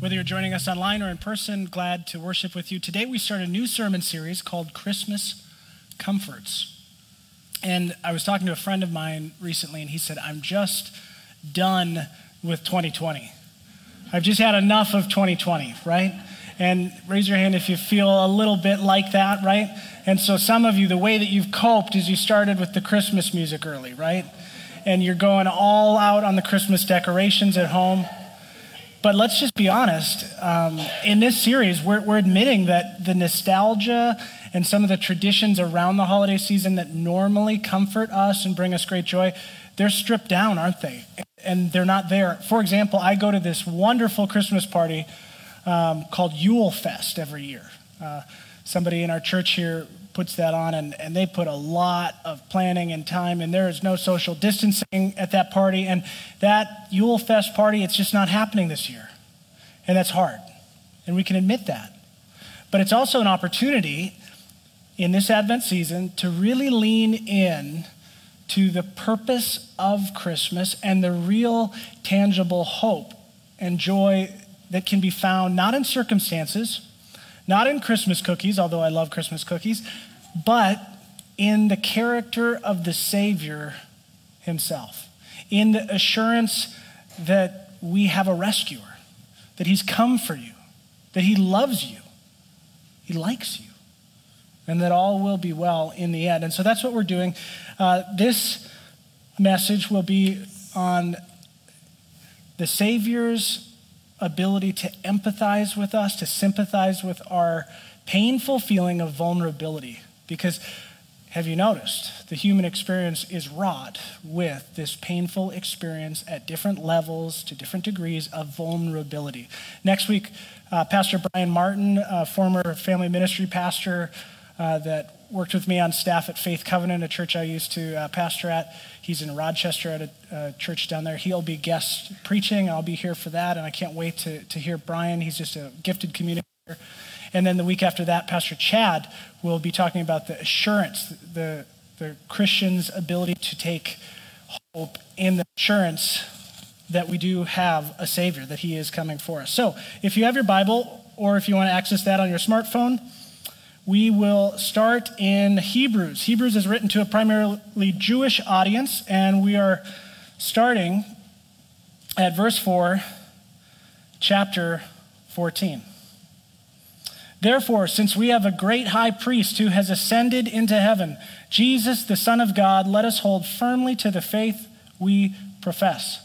Whether you're joining us online or in person, glad to worship with you. Today we start a new sermon series called Christmas Comforts. And I was talking to a friend of mine recently, and he said, I'm just done with 2020. I've just had enough of 2020, right? And raise your hand if you feel a little bit like that, right? And so some of you, the way that you've coped is you started with the Christmas music early, right? And you're going all out on the Christmas decorations at home. But let's just be honest. Um, in this series, we're, we're admitting that the nostalgia and some of the traditions around the holiday season that normally comfort us and bring us great joy, they're stripped down, aren't they? And they're not there. For example, I go to this wonderful Christmas party um, called Yule Fest every year. Uh, somebody in our church here puts that on, and, and they put a lot of planning and time, and there is no social distancing at that party. And that Yule Fest party, it's just not happening this year. And that's hard. And we can admit that. But it's also an opportunity in this Advent season to really lean in to the purpose of Christmas and the real tangible hope and joy that can be found not in circumstances, not in Christmas cookies, although I love Christmas cookies, but in the character of the Savior himself, in the assurance that we have a rescuer, that he's come for you, that he loves you, he likes you and that all will be well in the end. And so that's what we're doing. Uh, this message will be on the Savior's ability to empathize with us, to sympathize with our painful feeling of vulnerability. Because have you noticed? The human experience is wrought with this painful experience at different levels, to different degrees of vulnerability. Next week, uh, Pastor Brian Martin, uh, former family ministry pastor, uh, that worked with me on staff at Faith Covenant, a church I used to uh, pastor at. He's in Rochester at a, a, church down there. He'll be guest preaching. I'll be here for that, and I can't wait to, to hear Brian. He's just a gifted communicator. And then the week after that, Pastor Chad will be talking about the assurance, the, the Christian's ability to take hope in the assurance that we do have a Savior, that He is coming for us. So if you have your Bible, or if you want to access that on your smartphone, we will start in Hebrews. Hebrews is written to a primarily Jewish audience, and we are starting at verse 4, chapter 14. Therefore, since we have a great high priest who has ascended into heaven, Jesus, the Son of God, let us hold firmly to the faith we profess.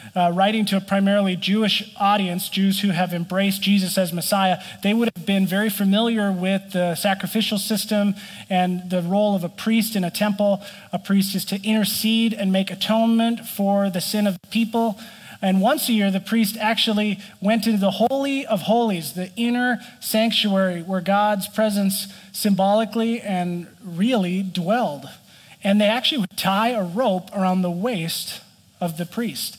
uh, writing to a primarily Jewish audience, Jews who have embraced Jesus as Messiah, they would have been very familiar with the sacrificial system and the role of a priest in a temple. A priest is to intercede and make atonement for the sin of the people. And once a year, the priest actually went into the Holy of Holies, the inner sanctuary where God's presence symbolically and really dwelled. And they actually would tie a rope around the waist of the priest.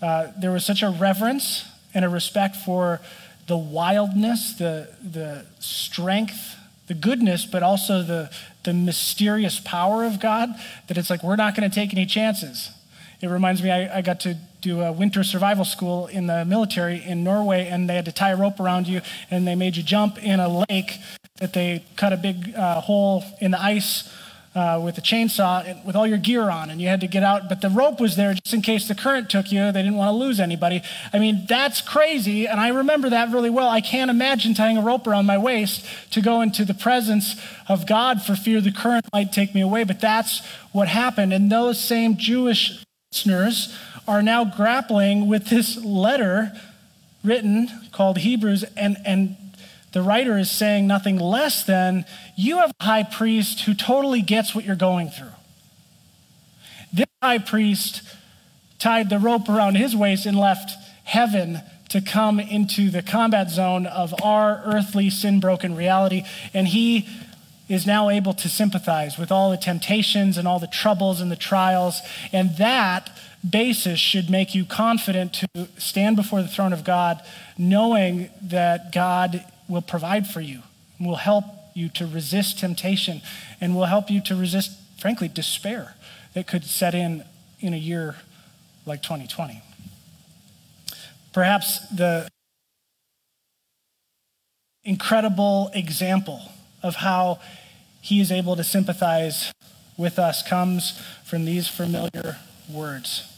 Uh, there was such a reverence and a respect for the wildness, the, the strength, the goodness, but also the, the mysterious power of God that it's like we're not going to take any chances. It reminds me, I, I, got to do a winter survival school in the military in Norway, and they had to tie a rope around you, and they made you jump in a lake that they cut a big uh, hole in the ice uh, with a chainsaw and with all your gear on, and you had to get out. But the rope was there just in case the current took you. They didn't want to lose anybody. I mean, that's crazy, and I remember that really well. I can't imagine tying a rope around my waist to go into the presence of God for fear the current might take me away. But that's what happened. And those same Jewish listeners are now grappling with this letter written called Hebrews, and, and the writer is saying nothing less than you have a high priest who totally gets what you're going through. This high priest tied the rope around his waist and left heaven to come into the combat zone of our earthly sin broken reality. And he is now able to sympathize with all the temptations and all the troubles and the trials. And that basis should make you confident to stand before the throne of God, knowing that God will provide for you, will help you to resist temptation, and will help you to resist, frankly, despair that could set in in a year like 2020. Perhaps the incredible example of how he is able to sympathize with us comes from these familiar words.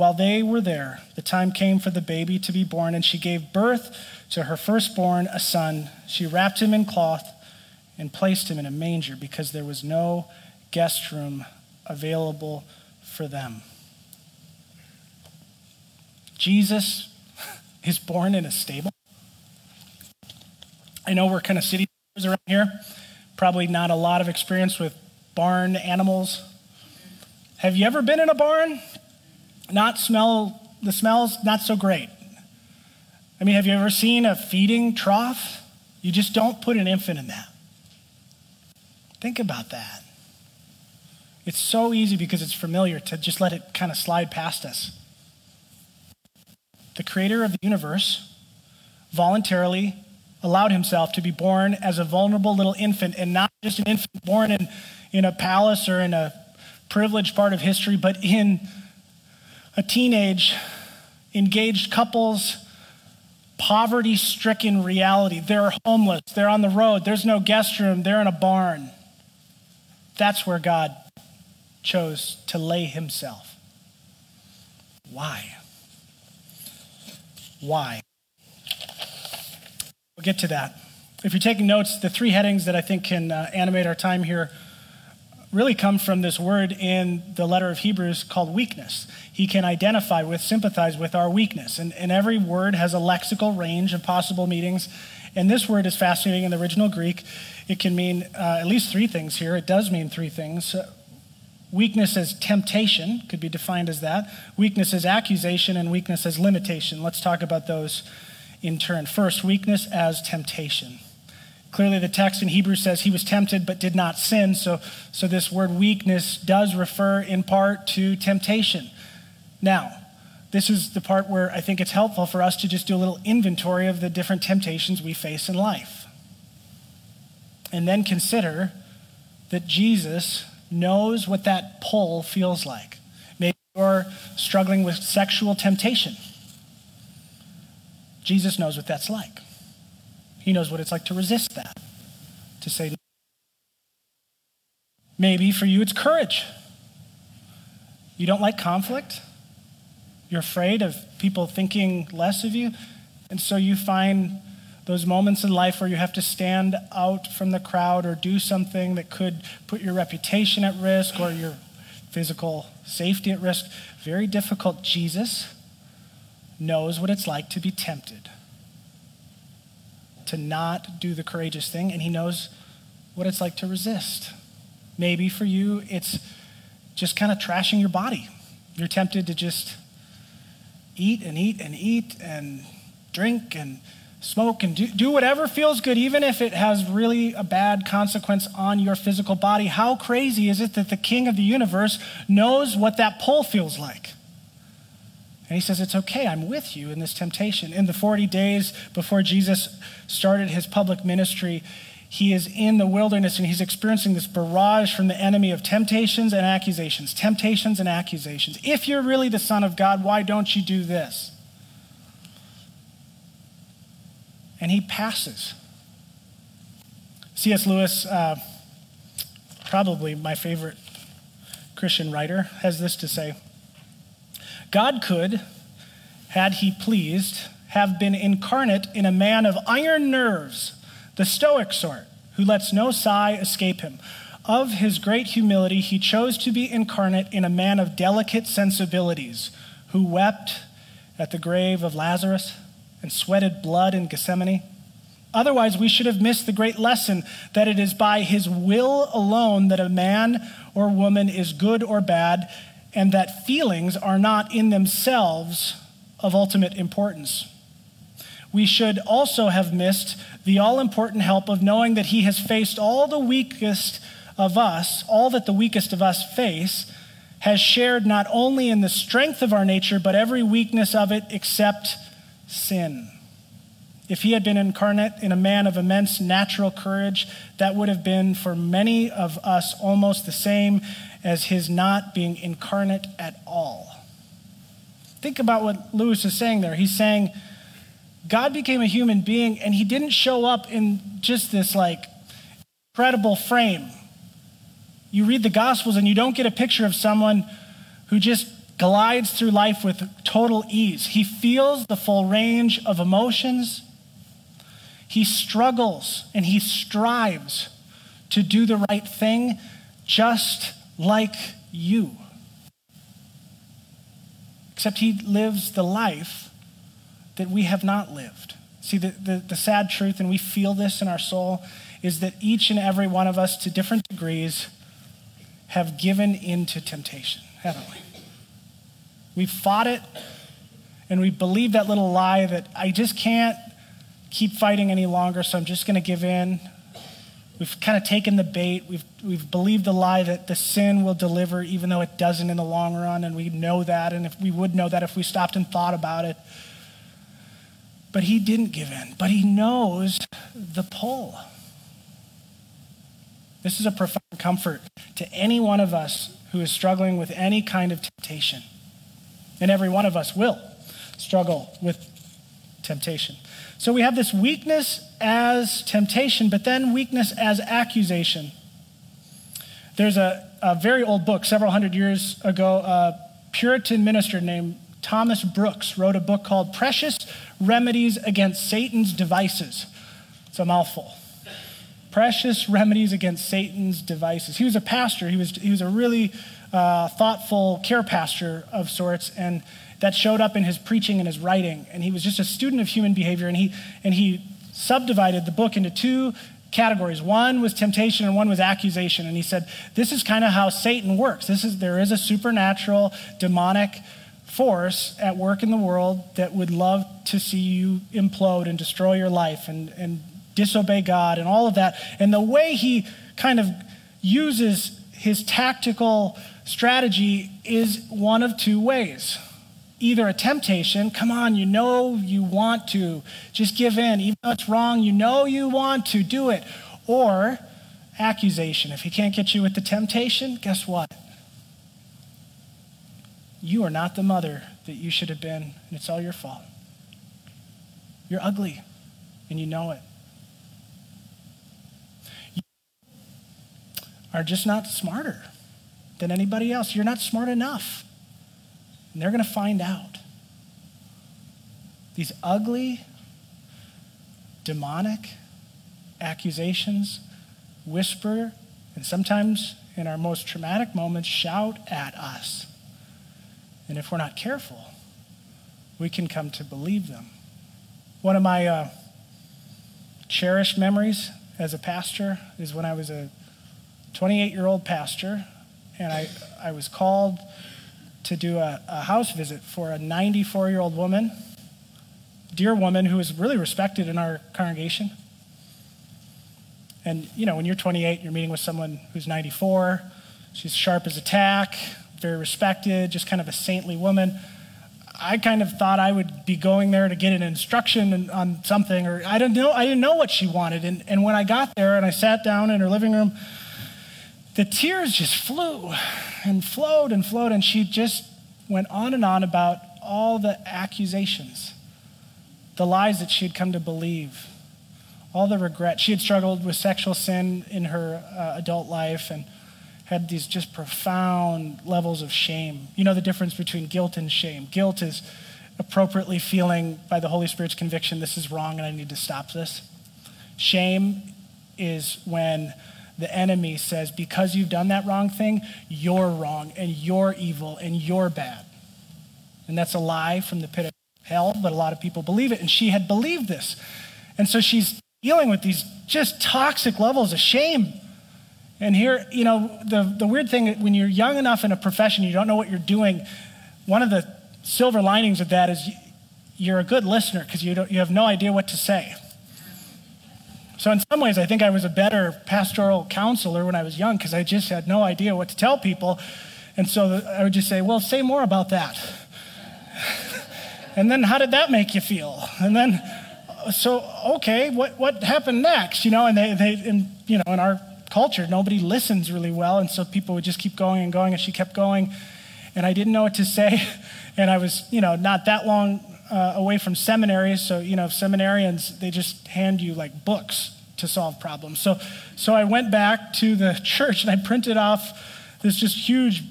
While they were there, the time came for the baby to be born, and she gave birth to her firstborn, a son. She wrapped him in cloth and placed him in a manger because there was no guest room available for them. Jesus is born in a stable. I know we're kind of city around here, probably not a lot of experience with barn animals. Have you ever been in a barn? Not smell, the smell's not so great. I mean, have you ever seen a feeding trough? You just don't put an infant in that. Think about that. It's so easy because it's familiar to just let it kind of slide past us the creator of the universe, voluntarily allowed himself to be born as a vulnerable little infant, and not just an infant born in, in a palace or in a privileged part of history, but in a teenage, engaged couple's poverty stricken reality. They're homeless, they're on the road, there's no guest room, they're in a barn. That's where God chose to lay himself. Why? why. We'll get to that. If you're taking notes, the three headings that I think can uh, animate our time here really come from this word in the letter of Hebrews called weakness. He can identify with, sympathize with our weakness. And, and every word has a lexical range of possible meanings. And this word is fascinating in the original Greek. It can mean uh, at least three things here. It does mean three things. Weakness as temptation could be defined as that. Weakness as accusation and weakness as limitation. Let's talk about those in turn. First, weakness as temptation. Clearly, the text in Hebrew says he was tempted but did not sin. So, so this word weakness does refer in part to temptation. Now, this is the part where I think it's helpful for us to just do a little inventory of the different temptations we face in life. And then consider that Jesus knows what that pull feels like. Maybe you're struggling with sexual temptation. Jesus knows what that's like. He knows what it's like to resist that, to say, maybe for you it's courage. You don't like conflict. You're afraid of people thinking less of you. And so you find those moments in life where you have to stand out from the crowd or do something that could put your reputation at risk or your physical safety at risk. Very difficult. Jesus knows what it's like to be tempted, to not do the courageous thing, and he knows what it's like to resist. Maybe for you, it's just kind of trashing your body. You're tempted to just eat and eat and eat and drink and smoke and do, do whatever feels good, even if it has really a bad consequence on your physical body. How crazy is it that the king of the universe knows what that pull feels like? And he says, It's okay, I'm with you in this temptation. In the 40 days before Jesus started his public ministry, he is in the wilderness and he's experiencing this barrage from the enemy of temptations and accusations. Temptations and accusations. If you're really the Son of God, why don't you do this? and he passes. C.S. Lewis, uh, probably my favorite Christian writer, has this to say God could, had he pleased, have been incarnate in a man of iron nerves, the Stoic sort, who lets no sigh escape him. Of his great humility, he chose to be incarnate in a man of delicate sensibilities, who wept at the grave of Lazarus and sweated blood in Gethsemane. Otherwise, we should have missed the great lesson that it is by his will alone that a man or woman is good or bad, and that feelings are not in themselves of ultimate importance. We should also have missed the all important help of knowing that he has faced all the weakest of us, all that the weakest of us face, has shared not only in the strength of our nature, but every weakness of it except sin. If he had been incarnate in a man of immense natural courage, that would have been for many of us almost the same as his not being incarnate at all. Think about what Lewis is saying there. He's saying God became a human being and he didn't show up in just this like incredible frame. You read the Gospels and you don't get a picture of someone who just glides through life with total ease. He feels the full range of emotions he struggles and he strives to do the right thing just like you. Except he lives the life that we have not lived. See, the, the, the, sad truth, and we feel this in our soul, is that each and every one of us, to different degrees, have given into temptation, haven't we? We've fought it, and we believe that little lie that I just can't keep fighting any longer, so I'm just going to give in. We've kind of taken the bait. We've, we've believed the lie that the sin will deliver, even though it doesn't in the long run, and we know that, and if we would know that if we stopped and thought about it. But he didn't give in, but he knows the pull. This is a profound comfort to any one of us who is struggling with any kind of temptation. And every one of us will struggle with temptation. So we have this weakness as temptation, but then weakness as accusation. There's a, a very old book, several hundred years ago, a Puritan minister named Thomas Brooks wrote a book called Precious Remedies Against Satan's Devices. It's a mouthful. Precious Remedies Against Satan's Devices. He was a pastor, he was, he was a really uh, thoughtful care pastor of sorts, and that showed up in his preaching and his writing. And he was just a student of human behavior, and he, and he subdivided the book into two categories. One was temptation and one was accusation. And he said, this is kind of how Satan works. This is, there is a supernatural, demonic force at work in the world that would love to see you implode and destroy your life and, and disobey God and all of that. And the way he kind of uses his tactical strategy is one of two ways either a temptation, come on, you know you want to, just give in. Even though it's wrong, you know you want to do it. Or accusation. If he can't get you with the temptation, guess what? You are not the mother that you should have been, and it's all your fault. You're ugly, and you know it. You are just not smarter than anybody else. You're not smart enough. And they're going to find out. These ugly, demonic accusations whisper and sometimes in our most traumatic moments shout at us. And if we're not careful, we can come to believe them. One of my uh, cherished memories as a pastor is when I was a 28 year old pastor and I, I was called to do a, a house visit for a 94 year old woman, dear woman who is really respected in our congregation. And, you know, when you're 28, you're meeting with someone who's 94. She's sharp as a tack, very respected, just kind of a saintly woman. I kind of thought I would be going there to get an instruction on something, or I didn't know, I didn't know what she wanted. And, and when I got there and I sat down in her living room, the tears just flew and flowed and flowed, and she just went on and on about all the accusations, the lies that she had come to believe, all the regret. She had struggled with sexual sin in her uh, adult life and had these just profound levels of shame. You know the difference between guilt and shame. Guilt is appropriately feeling by the Holy Spirit's conviction this is wrong and I need to stop this. Shame is when the enemy says, because you've done that wrong thing, you're wrong and you're evil and you're bad. And that's a lie from the pit of hell, but a lot of people believe it. And she had believed this. And so she's dealing with these just toxic levels of shame. And here, you know, the, the weird thing, when you're young enough in a profession, you don't know what you're doing, one of the silver linings of that is you're a good listener because you, you have no idea what to say. So, in some ways, I think I was a better pastoral counselor when I was young because I just had no idea what to tell people. And so I would just say, Well, say more about that. and then, how did that make you feel? And then, so, okay, what, what happened next? You know, and they, they and, you know, in our culture, nobody listens really well. And so people would just keep going and going, and she kept going. And I didn't know what to say. And I was, you know, not that long uh, away from seminaries. So, you know, seminarians, they just hand you like books to solve problems. So, so I went back to the church and I printed off this just huge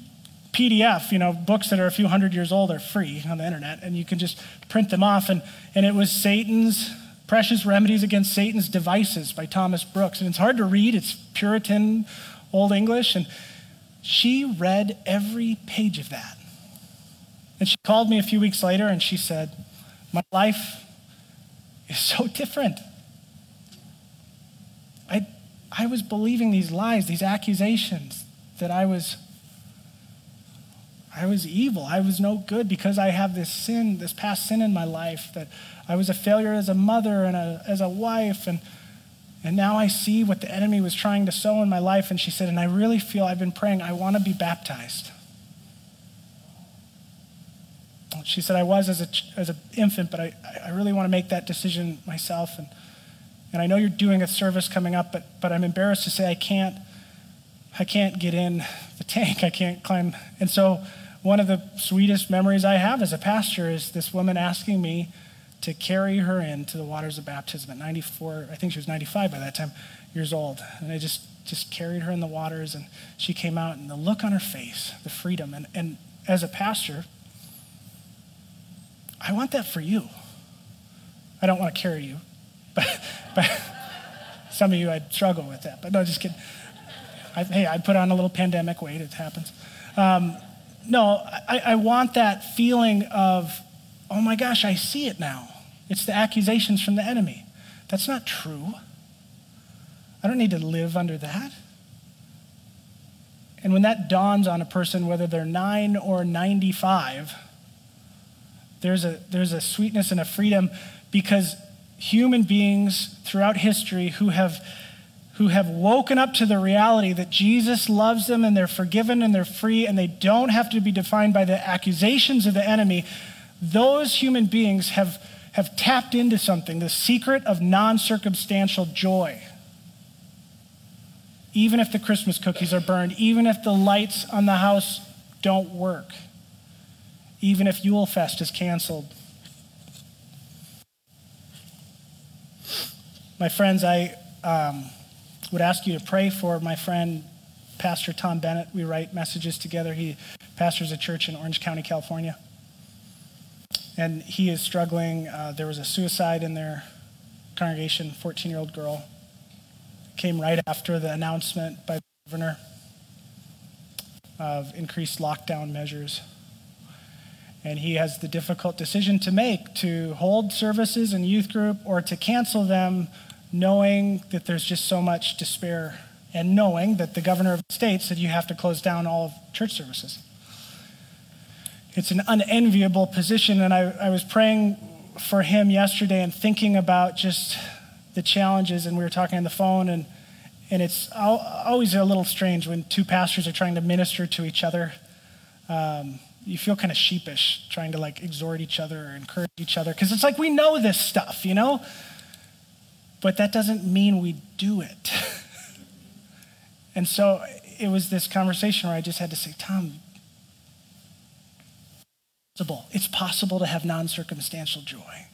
PDF, you know, books that are a few hundred years old are free on the internet, and you can just print them off. And, and it was Satan's Precious Remedies Against Satan's Devices by Thomas Brooks. And it's hard to read, it's Puritan Old English. And she read every page of that. And she called me a few weeks later and she said, My life is so different. I, I was believing these lies, these accusations that I was I was evil. I was no good because I have this sin, this past sin in my life, that I was a failure as a mother and a, as a wife. And, and now I see what the enemy was trying to sow in my life. And she said, And I really feel I've been praying, I want to be baptized. She said, I was as, a, as an infant, but I, I really want to make that decision myself. And, and I know you're doing a service coming up, but, but I'm embarrassed to say I can't, I can't get in the tank. I can't climb. And so one of the sweetest memories I have as a pastor is this woman asking me to carry her into the waters of baptism at 94, I think she was 95 by that time, years old. And I just, just carried her in the waters, and she came out, and the look on her face, the freedom. And, and as a pastor, I want that for you. I don't want to carry you, but, but some of you I'd struggle with that. But no, just kidding. I, hey, I put on a little pandemic weight, it happens. Um, no, I, I want that feeling of, oh my gosh, I see it now. It's the accusations from the enemy. That's not true. I don't need to live under that. And when that dawns on a person, whether they're nine or 95, there's a, there's a sweetness and a freedom because human beings throughout history who have, who have woken up to the reality that Jesus loves them and they're forgiven and they're free and they don't have to be defined by the accusations of the enemy, those human beings have, have tapped into something, the secret of non circumstantial joy. Even if the Christmas cookies are burned, even if the lights on the house don't work even if Yule Fest is canceled. My friends, I um, would ask you to pray for my friend, Pastor Tom Bennett. We write messages together. He pastors a church in Orange County, California. And he is struggling. Uh, there was a suicide in their congregation, 14 year old girl. Came right after the announcement by the governor of increased lockdown measures. And he has the difficult decision to make to hold services in youth group or to cancel them, knowing that there's just so much despair and knowing that the governor of the state said you have to close down all of church services. It's an unenviable position, and I, I was praying for him yesterday and thinking about just the challenges, and we were talking on the phone, and, and it's always a little strange when two pastors are trying to minister to each other. Um, you feel kind of sheepish trying to like exhort each other or encourage each other because it's like we know this stuff, you know? But that doesn't mean we do it. and so it was this conversation where I just had to say, Tom, it's possible to have non circumstantial joy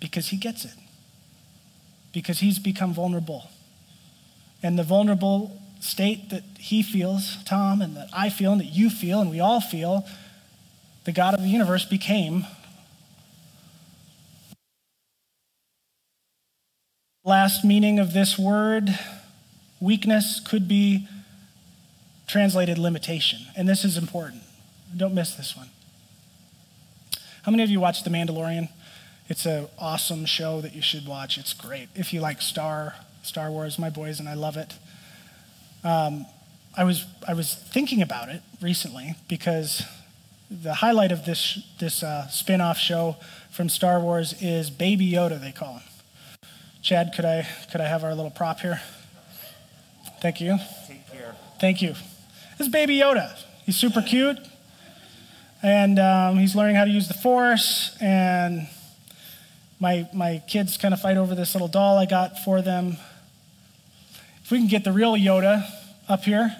because he gets it, because he's become vulnerable. And the vulnerable state that he feels, Tom, and that I feel, and that you feel, and we all feel, the God of the universe became last meaning of this word. Weakness could be translated limitation and this is important. Don't miss this one. How many of you watched the mandalorian? It's an awesome show that you should watch. It's great. If you like star star wars my boys and i love it um, I, was, I was thinking about it recently because the highlight of this, this uh, spin off show from Star Wars is Baby Yoda, they call him. Chad, could I, could I have our little prop here? Thank you. Take care. Thank you. This is Baby Yoda. He's super cute. And um, he's learning how to use the Force. And my, my kids kind of fight over this little doll I got for them. We can get the real Yoda up here.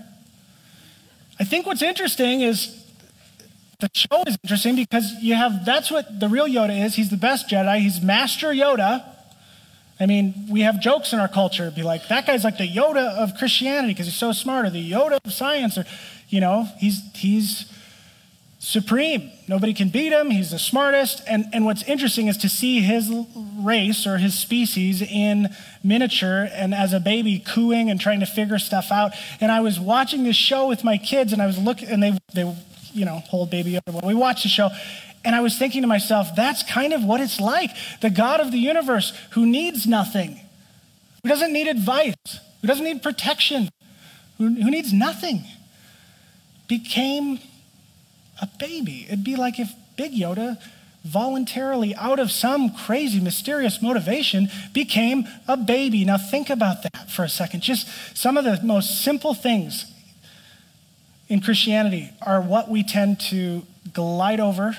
I think what's interesting is the show is interesting because you have that's what the real Yoda is. He's the best Jedi. He's Master Yoda. I mean, we have jokes in our culture, be like, that guy's like the Yoda of Christianity because he's so smart, or the Yoda of science, or you know, he's he's supreme. Nobody can beat him. He's the smartest. And, and what's interesting is to see his race or his species in miniature and as a baby cooing and trying to figure stuff out. And I was watching this show with my kids and I was looking, and they, they you know, hold baby up. We watched the show. And I was thinking to myself, that's kind of what it's like. The God of the universe who needs nothing, who doesn't need advice, who doesn't need protection, who, who needs nothing, became a baby. It'd be like if Big Yoda voluntarily, out of some crazy, mysterious motivation, became a baby. Now, think about that for a second. Just some of the most simple things in Christianity are what we tend to glide over.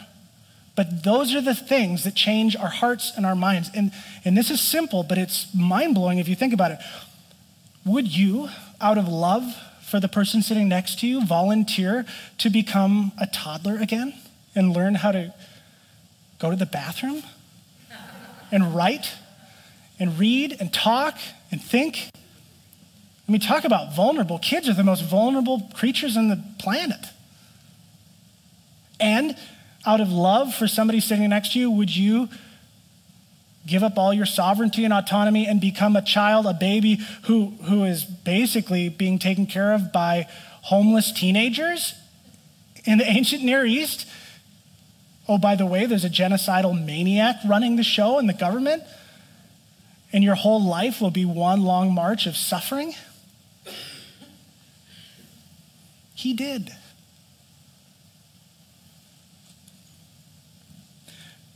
But those are the things that change our hearts and our minds. And, and this is simple, but it's mind blowing if you think about it. Would you, out of love for the person sitting next to you, volunteer to become a toddler again and learn how to go to the bathroom and write and read and talk and think. I mean, talk about vulnerable. Kids are the most vulnerable creatures on the planet. And out of love for somebody sitting next to you, would you give up all your sovereignty and autonomy and become a child, a baby who, who is basically being taken care of by homeless teenagers in the ancient Near East. Oh, by the way, there's a genocidal maniac running the show in the government, and your whole life will be one long march of suffering. He did.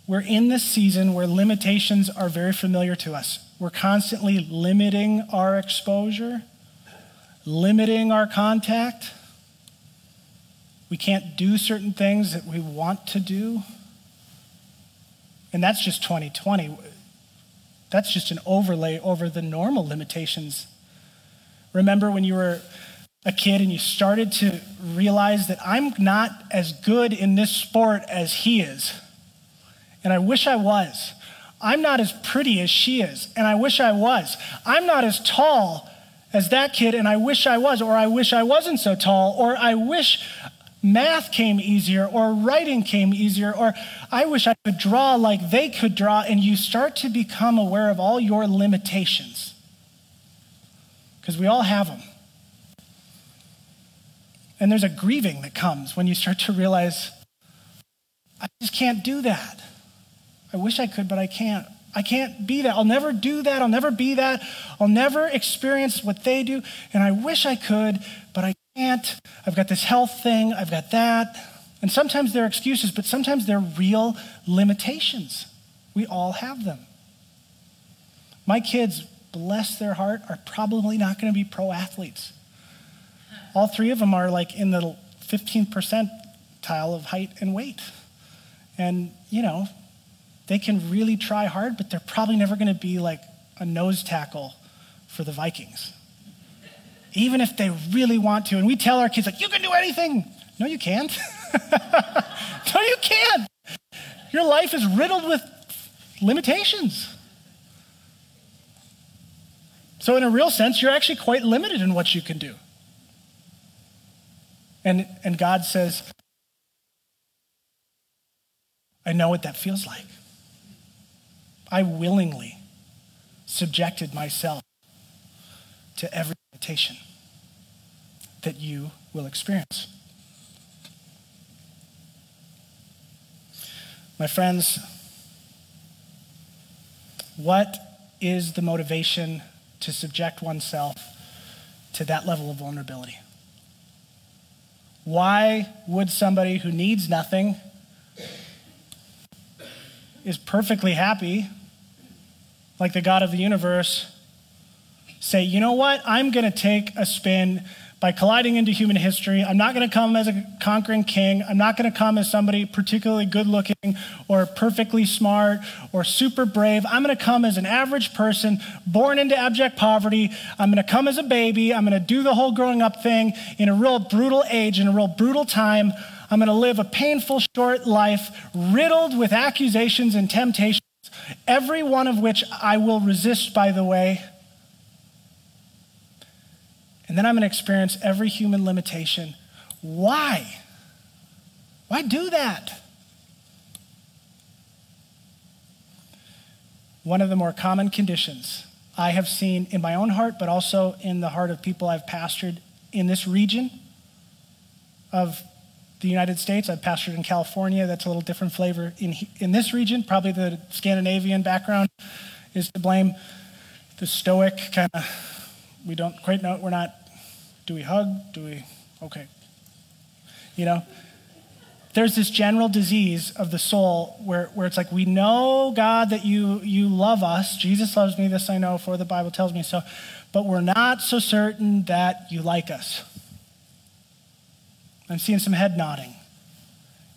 We're in this season where limitations are very familiar to us. We're constantly limiting our exposure, limiting our contact. We can't do certain things that we want to do. And that's just 2020. That's just an overlay over the normal limitations. Remember when you were a kid and you started to realize that I'm not as good in this sport as he is? And I wish I was. I'm not as pretty as she is, and I wish I was. I'm not as tall as that kid, and I wish I was, or I wish I wasn't so tall, or I wish math came easier, or writing came easier, or I wish I could draw like they could draw, and you start to become aware of all your limitations. Because we all have them. And there's a grieving that comes when you start to realize, I just can't do that. I wish I could, but I can't. I can't be that. I'll never do that. I'll never be that. I'll never experience what they do. And I wish I could, but I can't. I've got this health thing. I've got that. And sometimes they're excuses, but sometimes they're real limitations. We all have them. My kids, bless their heart, are probably not going to be pro athletes. All three of them are like in the 15 percentile of height and weight. And, you know, they can really try hard, but they're probably never going to be like a nose tackle for the Vikings. Even if they really want to. And we tell our kids, like, you can do anything. No, you can't. no, you can't. Your life is riddled with limitations. So, in a real sense, you're actually quite limited in what you can do. And, and God says, I know what that feels like. I willingly subjected myself to every temptation that you will experience. My friends, what is the motivation to subject oneself to that level of vulnerability? Why would somebody who needs nothing, is perfectly happy, like the God of the universe, say, you know what? I'm going to take a spin by colliding into human history. I'm not going to come as a conquering king. I'm not going to come as somebody particularly good looking or perfectly smart or super brave. I'm going to come as an average person born into abject poverty. I'm going to come as a baby. I'm going to do the whole growing up thing in a real brutal age, in a real brutal time. I'm going to live a painful, short life riddled with accusations and temptations, every one of which I will resist, by the way. And then I'm going to experience every human limitation. Why? Why do that? One of the more common conditions I have seen in my own heart, but also in the heart of people I've pastored in this region of the United States. I've pastored in California. That's a little different flavor. In, in this region, probably the Scandinavian background is to blame. The stoic kind of, we don't quite know, we're not do we hug? Do we? Okay. You know? There's this general disease of the soul where, where it's like, we know, God, that you, you love us. Jesus loves me, this I know, for the Bible tells me so. But we're not so certain that you like us. I'm seeing some head nodding.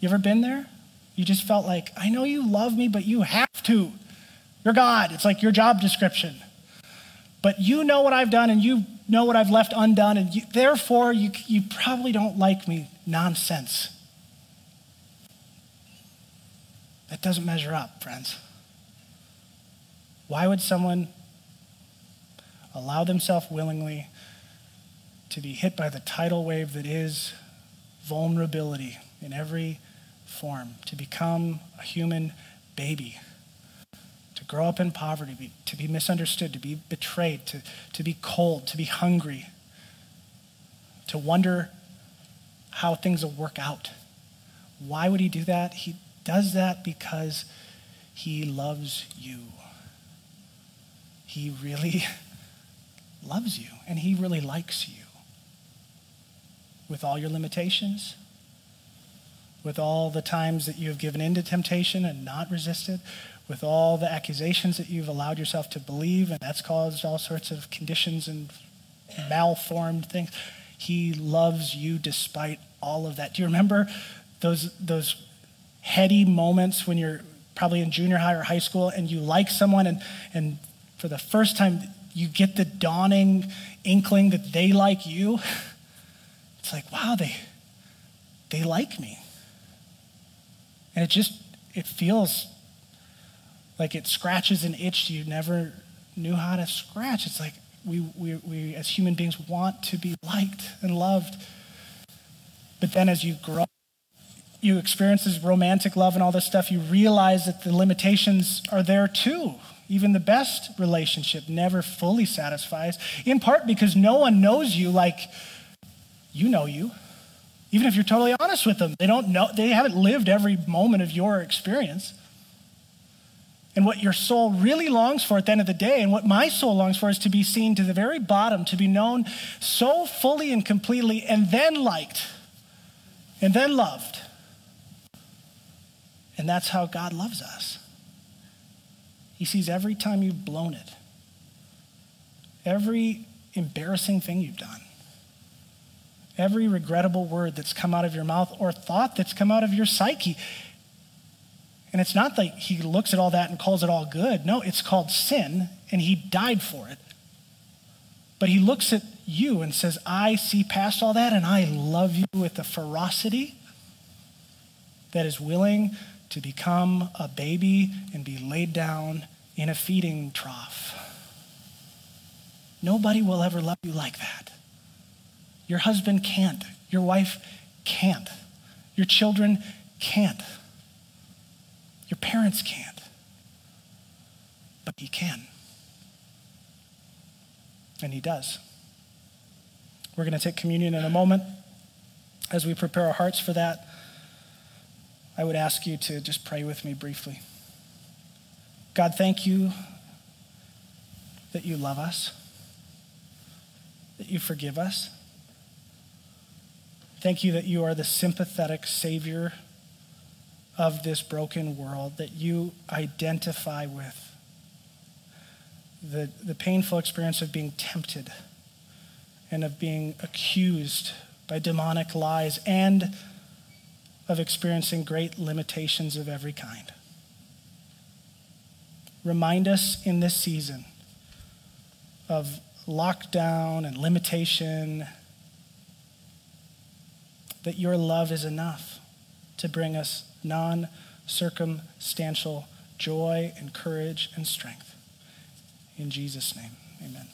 You ever been there? You just felt like, I know you love me, but you have to. You're God. It's like your job description. But you know what I've done and you know what I've left undone, and you, therefore you, you probably don't like me. Nonsense. That doesn't measure up, friends. Why would someone allow themselves willingly to be hit by the tidal wave that is vulnerability in every form, to become a human baby? to grow up in poverty, be, to be misunderstood, to be betrayed, to, to be cold, to be hungry, to wonder how things will work out. Why would he do that? He does that because he loves you. He really loves you, and he really likes you. With all your limitations, with all the times that you have given in to temptation and not resisted, with all the accusations that you've allowed yourself to believe, and that's caused all sorts of conditions and malformed things. He loves you despite all of that. Do you remember those, those heady moments when you're probably in junior high or high school and you like someone, and, and for the first time, you get the dawning inkling that they like you? It's like, wow, they, they like me. And it just, it feels like it scratches an itch you never knew how to scratch. It's like we, we, we as human beings want to be liked and loved. But then as you grow, you experience this romantic love and all this stuff, you realize that the limitations are there too. Even the best relationship never fully satisfies, in part because no one knows you like you know you. Even if you're totally honest with them, they don't know, they haven't lived every moment of your experience. And what your soul really longs for at the end of the day, and what my soul longs for, is to be seen to the very bottom, to be known so fully and completely, and then liked, and then loved. And that's how God loves us. He sees every time you've blown it, every embarrassing thing you've done, every regrettable word that's come out of your mouth or thought that's come out of your psyche. And it's not that he looks at all that and calls it all good. No, it's called sin, and he died for it. But he looks at you and says, I see past all that, and I love you with a ferocity that is willing to become a baby and be laid down in a feeding trough. Nobody will ever love you like that. Your husband can't. Your wife can't. Your children can't. Your parents can't, but He can. And He does. We're going to take communion in a moment. As we prepare our hearts for that, I would ask you to just pray with me briefly. God, thank you that you love us, that you forgive us. Thank you that you are the sympathetic Savior of this broken world, that you identify with the, the painful experience of being tempted and of being accused by demonic lies and of experiencing great limitations of every kind. Remind us in this season of lockdown and limitation that your love is enough to bring us non circumstantial joy and courage and strength. In Jesus' name, amen.